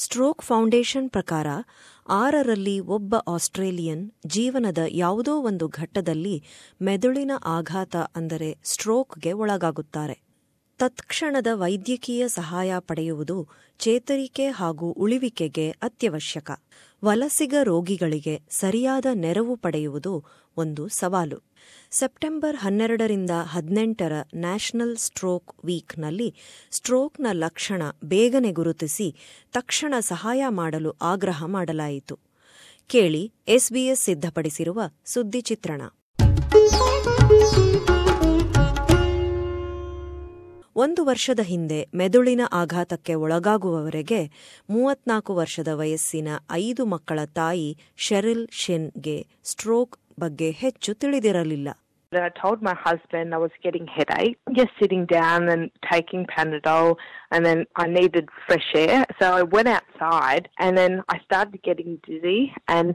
Stroke foundation ಪ್ರಕಾರ ಆರರಲ್ಲಿ ಒಬ್ಬ ಆಸ್ಟ್ರೇಲಿಯನ್ ಜೀವನದ ಯಾವುದೋ ಒಂದು ಘಟ್ಟದಲ್ಲಿ ಮೆದುಳಿನ ಆಘಾತ ಅಂದರೆ ಸ್ಟ್ರೋಕ್ಗೆ ಒಳಗಾಗುತ್ತಾರೆ. ತತ್ಕ್ಷಣದ ವೈದ್ಯಕೀಯ ಸಹಾಯ ಪಡೆಯುವುದು ಚೇತರಿಕೆ ಹಾಗೂ ಉಳಿವಿಕೆಗೆ ಅತ್ಯವಶ್ಯಕ. ವಲಸಿಗ ರೋಗಿಗಳಿಗೆ ಸರಿಯಾದ ನೆರವು ಪಡೆಯುವುದು ಒಂದು ಸವಾಲು. ಸೆಪ್ಟೆಂಬರ್ ಹನ್ನೆರಡರಿಂದ ಹದಿನೆಂಟರ ನ್ಯಾಷನಲ್ ಸ್ಟ್ರೋಕ್ ವೀಕ್ನಲ್ಲಿ ಸ್ಟ್ರೋಕ್ನ ಲಕ್ಷಣ ಬೇಗನೆ ಗುರುತಿಸಿ ತಕ್ಷಣ ಸಹಾಯ ಮಾಡಲು ಆಗ್ರಹ ಮಾಡಲಾಯಿತು. ಕೇಳಿ ಎಸ್ಬಿಎಸ್ ಸಿದ್ಧಪಡಿಸಿರುವ ಸುದ್ದಿ ಚಿತ್ರಣ. ಒಂದು ವರ್ಷದ ಹಿಂದೆ ಮೆದುಳಿನ ಆಘಾತಕ್ಕೆ ಒಳಗಾಗುವವರೆಗೆ ಮೂವತ್ನಾಲ್ಕು ವರ್ಷದ ವಯಸ್ಸಿನ ಐದು ಮಕ್ಕಳ ತಾಯಿ ಶೆರಿಲ್ ಶೆನ್ಗೆ ಸ್ಟ್ರೋಕ್ ಬಗ್ಗೆ ಹೆಚ್ಚು ತಿಳಿದಿರಲಿಲ್ಲ I told my husband I was getting headache, just sitting down and taking Panadol, and then I needed fresh air. So I went outside, and then I started getting dizzy, and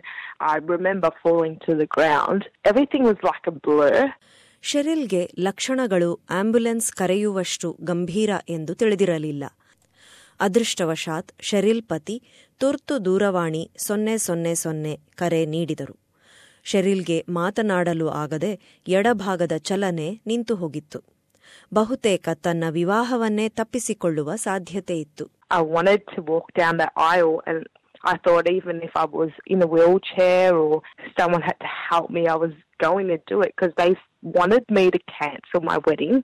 I remember falling to the ground. Everything was like a blur. ಶೆರಿಲ್ಗೆ ಲಕ್ಷಣಗಳು ambulance ಕರೆಯುವಷ್ಟು ಗಂಭೀರ ಎಂದು ತಿಳಿದಿರಲಿಲ್ಲ. ಅದೃಷ್ಟವಶಾತ್ Cheryl ಪತಿ ತುರ್ತು ದೂರವಾಣಿ ಸೊನ್ನೆ ಸೊನ್ನೆ ಸೊನ್ನೆ ಕರೆ ನೀಡಿದರು. ಶೆರಿಲ್ಗೆ ಮಾತನಾಡಲು ಆಗದೆ ಎಡಭಾಗದ ಚಲನೆ ನಿಂತು ಹೋಗಿತ್ತು. ಬಹುತೇಕ ತನ್ನ ವಿವಾಹವನ್ನೇ ತಪ್ಪಿಸಿಕೊಳ್ಳುವ aisle, and I thought even if I was in a wheelchair or someone had to help me, I was going to do it because they wanted me to cancel my wedding.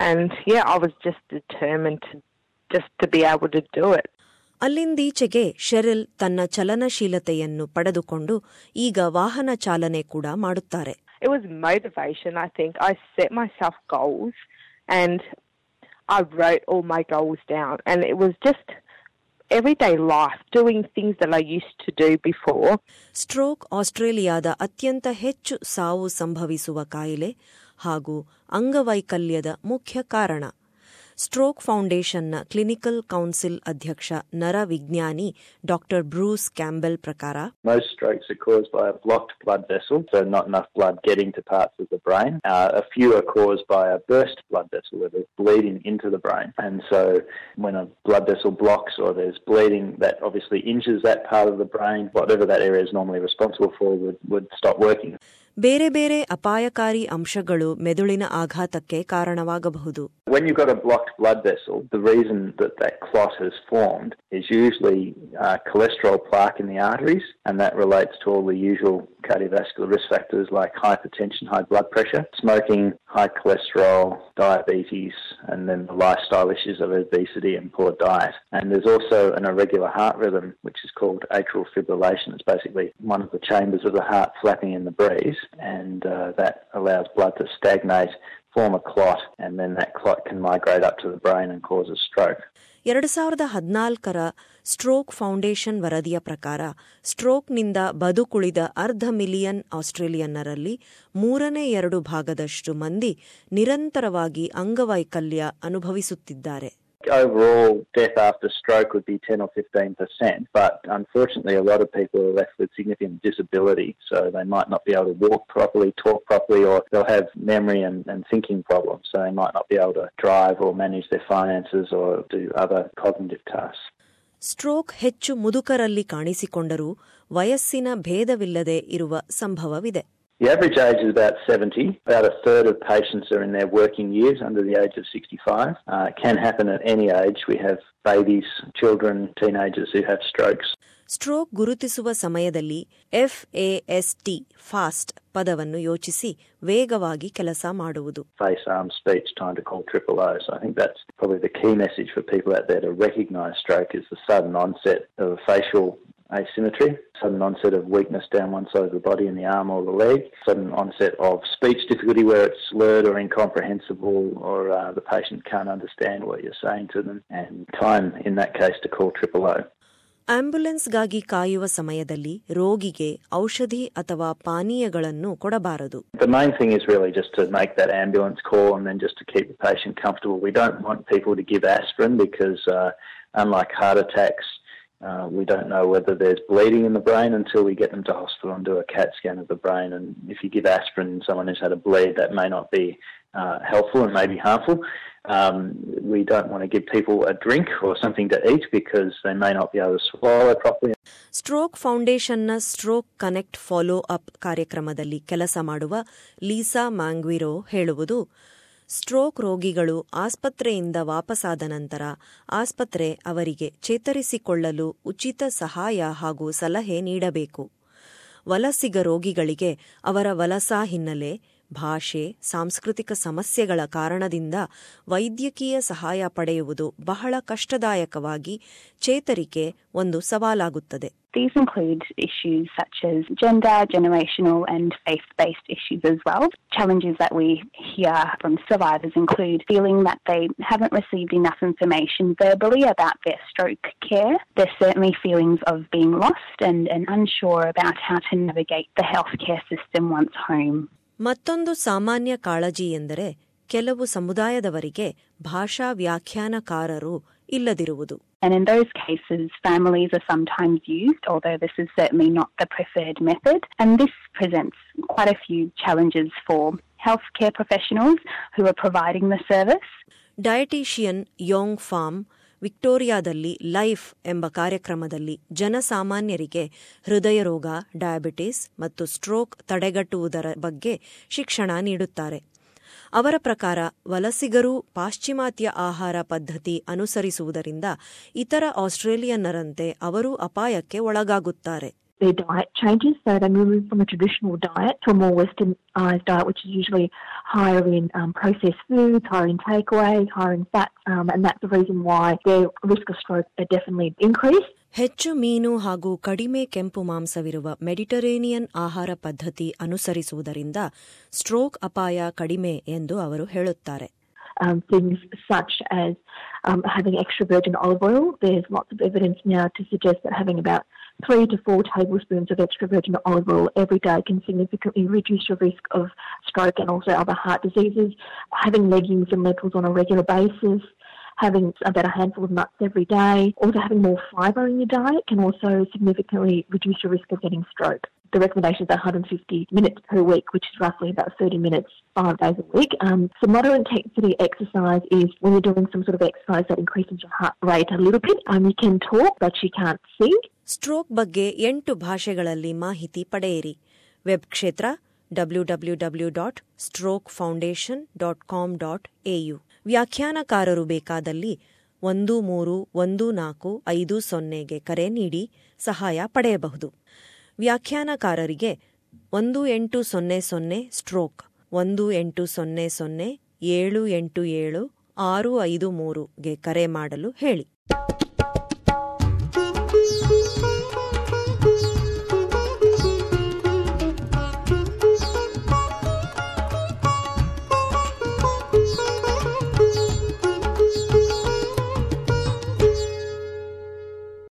And yeah, I was just determined to, just to be able to do it. ಅಲ್ಲಿಂದೀಚೆಗೆ Sheryl ತನ್ನ ಚಲನಶೀಲತೆಯನ್ನು ಪಡೆದುಕೊಂಡು ಈಗ ವಾಹನ ಚಾಲನೆ ಕೂಡ ಮಾಡುತ್ತಾರೆ it was motivation I think I set myself goals and I write all my goals down and it was everyday life, doing things that I used to do before. Stroke ಆಸ್ಟ್ರೇಲಿಯಾದ ಅತ್ಯಂತ ಹೆಚ್ಚು ಸಾವು ಸಂಭವಿಸುವ ಕಾಯಿಲೆ ಹಾಗೂ ಅಂಗವೈಕಲ್ಯದ ಮುಖ್ಯ ಕಾರಣ ಸ್ಟ್ರೋಕ್ ಫೌಂಡೇಶನ್ನ ಕ್ಲಿನಿಕಲ್ ಕೌನ್ಸಿಲ್ ಅಧ್ಯಕ್ಷ ನರ ವಿಜ್ಞಾನಿ ಡಾಕ್ಟರ್ ಬ್ರೂಸ್ ಕ್ಯಾಂಬೆಲ್ ಪ್ರಕಾರ Most strokes are caused by a blocked blood vessel, so not enough blood getting to parts of the brain. Uh, a few are caused by a burst blood vessel where there's bleeding into the brain. And so when a blood vessel blocks or there's bleeding, that obviously injures that part of the brain. Whatever that area is normally responsible for would, would stop working. ಬೇರೆ ಬೇರೆ ಅಪಾಯಕಾರಿ ಅಂಶಗಳು ಮೆದುಳಿನ ಆಘಾತಕ್ಕೆ ಕಾರಣವಾಗಬಹುದು When you've got a blocked blood vessel, the reason that that clot has formed is usually uh, cholesterol plaque in the arteries, and that relates to all the usual cardiovascular risk factors like hypertension, high blood pressure, smoking, high cholesterol, diabetes, and then the lifestyle issues of obesity and poor diet. And there's also an irregular heart rhythm, which is called atrial fibrillation. It's basically one of the chambers of the heart flapping in the breeze, And uh, that allows blood to stagnate form a clot, and then that clot can migrate up to the brain and cause a stroke. ಎರಡು ಸಾವಿರದ ಹದಿನಾಲ್ಕರ stroke foundation ವರದಿಯ ಪ್ರಕಾರ ಸ್ಟ್ರೋಕ್ನಿಂದ ಬದುಕುಳಿದ ಅರ್ಧ million ಆಸ್ಟ್ರೇಲಿಯನ್ನರಲ್ಲಿ ಮೂರನೇ ಎರಡು ಭಾಗದಷ್ಟು ಮಂದಿ ನಿರಂತರವಾಗಿ ಅಂಗವೈಕಲ್ಯ ಅನುಭವಿಸುತ್ತಿದ್ದಾರೆ Overall, death after stroke would be 10 or 15 percent, but unfortunately, a lot of people are left with significant disability, so they might not be able to walk properly, talk properly, or they'll have memory and, and thinking problems, so they might not be able to drive or manage their finances or do other cognitive tasks. Stroke ಹೆಚ್ಚು ಮುದುಕರಲ್ಲಿ ಕಾಣಿಸಿಕೊಂಡರೂ ವಯಸ್ಸಿನ ಭೇದವಿಲ್ಲದೆ ಇರುವ ಸಂಭವವಿದೆ The average age is about 70. About a third of patients are in their working years under the age of 65. Uh, it can happen at any age. We have babies, children, teenagers who have strokes. Stroke ಗುರುತಿಸುವ ಸಮಯದಲ್ಲಿ ಎಫ್ಎಎಸ್ಟಿ fast ಪದವನ್ನು ಯೋಚಿಸಿ ವೇಗವಾಗಿ ಕೆಲಸ ಮಾಡುವುದು Face, arm, speech, time to call triple O. So I think that's probably the key message for people out there to recognise stroke is the sudden onset of facial asymmetry, sudden onset of weakness down one side of the body in the arm or the leg, sudden onset of speech difficulty where it's slurred or incomprehensible or uh, the patient can't understand what you're saying to them, and time in that case to call triple O. ಆಂಬ್ಯುಲೆನ್ಸ್ಗಾಗಿ ಕಾಯುವ ಸಮಯದಲ್ಲಿ ರೋಗಿಗೆ ಔಷಧಿ ಅಥವಾ ಪಾನೀಯಗಳನ್ನು ಕೊಡಬಾರದು The main thing is really just to make that ambulance call and then just to keep the patient comfortable. We don't want people to give aspirin because, uh, unlike heart attacks, uh, we don't know whether there's bleeding in the brain until we get them to hospital and do a CAT scan of the brain. And if you give aspirin to someone who's had a bleed, that may not be uh, helpful and may be harmful. Um, we don't want to give people a drink or something to eat because they may not be able to swallow properly. Stroke ಫೌಂಡೇಶನ್ನ stroke connect follow up ಕಾರ್ಯಕ್ರಮದಲ್ಲಿ ಕೆಲಸ ಮಾಡುವ Lisa ಮ್ಯಾಂಗ್ವಿರೋ ಹೇಳುವುದು stroke ರೋಗಿಗಳು ಆಸ್ಪತ್ರೆಯಿಂದ ವಾಪಸಾದ ನಂತರ ಆಸ್ಪತ್ರೆ ಅವರಿಗೆ ಚೇತರಿಸಿಕೊಳ್ಳಲು ಉಚಿತ ಸಹಾಯ ಹಾಗೂ ಸಲಹೆ ನೀಡಬೇಕು. ವಲಸಿಗ ರೋಗಿಗಳಿಗೆ ಅವರ ವಲಸಾ ಹಿನ್ನೆಲೆ ಭಾಷೆ ಸಾಂಸ್ಕೃತಿಕ ಸಮಸ್ಯೆಗಳ ಕಾರಣದಿಂದ ವೈದ್ಯಕೀಯ ಸಹಾಯ ಪಡೆಯುವುದು ಬಹಳ ಕಷ್ಟದಾಯಕವಾಗಿ ಚೇತರಿಕೆ ಒಂದು ಸವಾಲಾಗುತ್ತದೆ These include issues such as gender, generational, and faith based issues as well. Challenges that we hear from survivors include feeling that they haven't received enough information verbally about their stroke care. There's certainly feelings of being lost and, and unsure about how to navigate the healthcare system once home. ಮತ್ತೊಂದು ಸಾಮಾನ್ಯ ಕಾಳಜಿ ಎಂದರೆ ಕೆಲವು ಸಮುದಾಯದವರಿಗೆ ಭಾಷಾ ವ್ಯಾಖ್ಯಾನಕಾರರು ಇಲ್ಲದಿರುವುದು And in those cases, families are sometimes used, although this is certainly not the preferred method. And this presents quite a few challenges for healthcare professionals who are providing the service. Dietitian Yong from ವಿಕ್ಟೋರಿಯಾದಲ್ಲಿ life ಎಂಬ ಕಾರ್ಯಕ್ರಮದಲ್ಲಿ ಜನಸಾಮಾನ್ಯರಿಗೆ ಹೃದಯ ರೋಗ diabetes ಮತ್ತು stroke ತಡೆಗಟ್ಟುವುದರ ಬಗ್ಗೆ ಶಿಕ್ಷಣ ನೀಡುತ್ತಾರೆ. ಅವರ ಪ್ರಕಾರ ವಲಸಿಗರು ಪಾಶ್ಚಿಮಾತ್ಯ ಆಹಾರ ಪದ್ಧತಿ ಅನುಸರಿಸುವುದರಿಂದ ಇತರ ಆಸ್ಟ್ರೇಲಿಯನ್ನರಂತೆ ಅವರೂ ಅಪಾಯಕ್ಕೆ ಒಳಗಾಗುತ್ತಾರೆ. Their diet changes. So they move from a traditional diet to a more westernized diet, which is usually higher in um, processed foods, higher in takeaway, higher in fats, um, and that's the reason why their risk of stroke are definitely increased. ಹೆಚ್ಚು ಮೀನು ಹಾಗೂ ಕಡಿಮೆ ಕೆಂಪು ಮಾಂಸವಿರುವ Mediterranean ಆಹಾರ ಪದ್ಧತಿ ಅನುಸರಿಸುವುದರಿಂದ stroke ಅಪಾಯ ಕಡಿಮೆ ಎಂದು ಅವರು ಹೇಳುತ್ತಾರೆ Um, things such as um, having extra virgin olive oil. There's lots of evidence now to suggest that having about three to four tablespoons of extra virgin olive oil every day can significantly reduce your risk of stroke and also other heart diseases. Having legumes and lentils on a regular basis. Having about a handful of nuts every day, also having more fibre in your diet can also significantly reduce your risk of getting stroke. The recommendations are 150 minutes per week, which is roughly about 30 minutes five days a week. Um, so moderate intensity exercise is when you're doing some sort of exercise that increases your heart rate a little bit. Um, you can talk, but you can't sing. Stroke ಬಗ್ಗೆ ಎಂಟು ಭಾಷೆಗಳಲ್ಲಿ ಮಾಹಿತಿ ಪಡೆಯಿರಿ web ಕ್ಷೇತ್ರ W W W dot stroke foundation dot com dot AU ವ್ಯಾಖ್ಯಾನಕಾರರು ಬೇಕಾದಲ್ಲಿ ಒಂದು ಮೂರು ಒಂದು ನಾಲ್ಕು ಐದು ಸೊನ್ನೆಗೆ ಕರೆ ನೀಡಿ ಸಹಾಯ ಪಡೆಯಬಹುದು ವ್ಯಾಖ್ಯಾನಕಾರರಿಗೆ ಒಂದು ಎಂಟು ಸೊನ್ನೆ ಸೊನ್ನೆ ಸ್ಟ್ರೋಕ್, ಒಂದು ಎಂಟು ಸೊನ್ನೆ ಸೊನ್ನೆ, ಏಳು ಎಂಟು ಏಳು, ಆರು ಐದು ಮೂರುಗೆ ಕರೆ ಮಾಡಲು ಹೇಳಿ.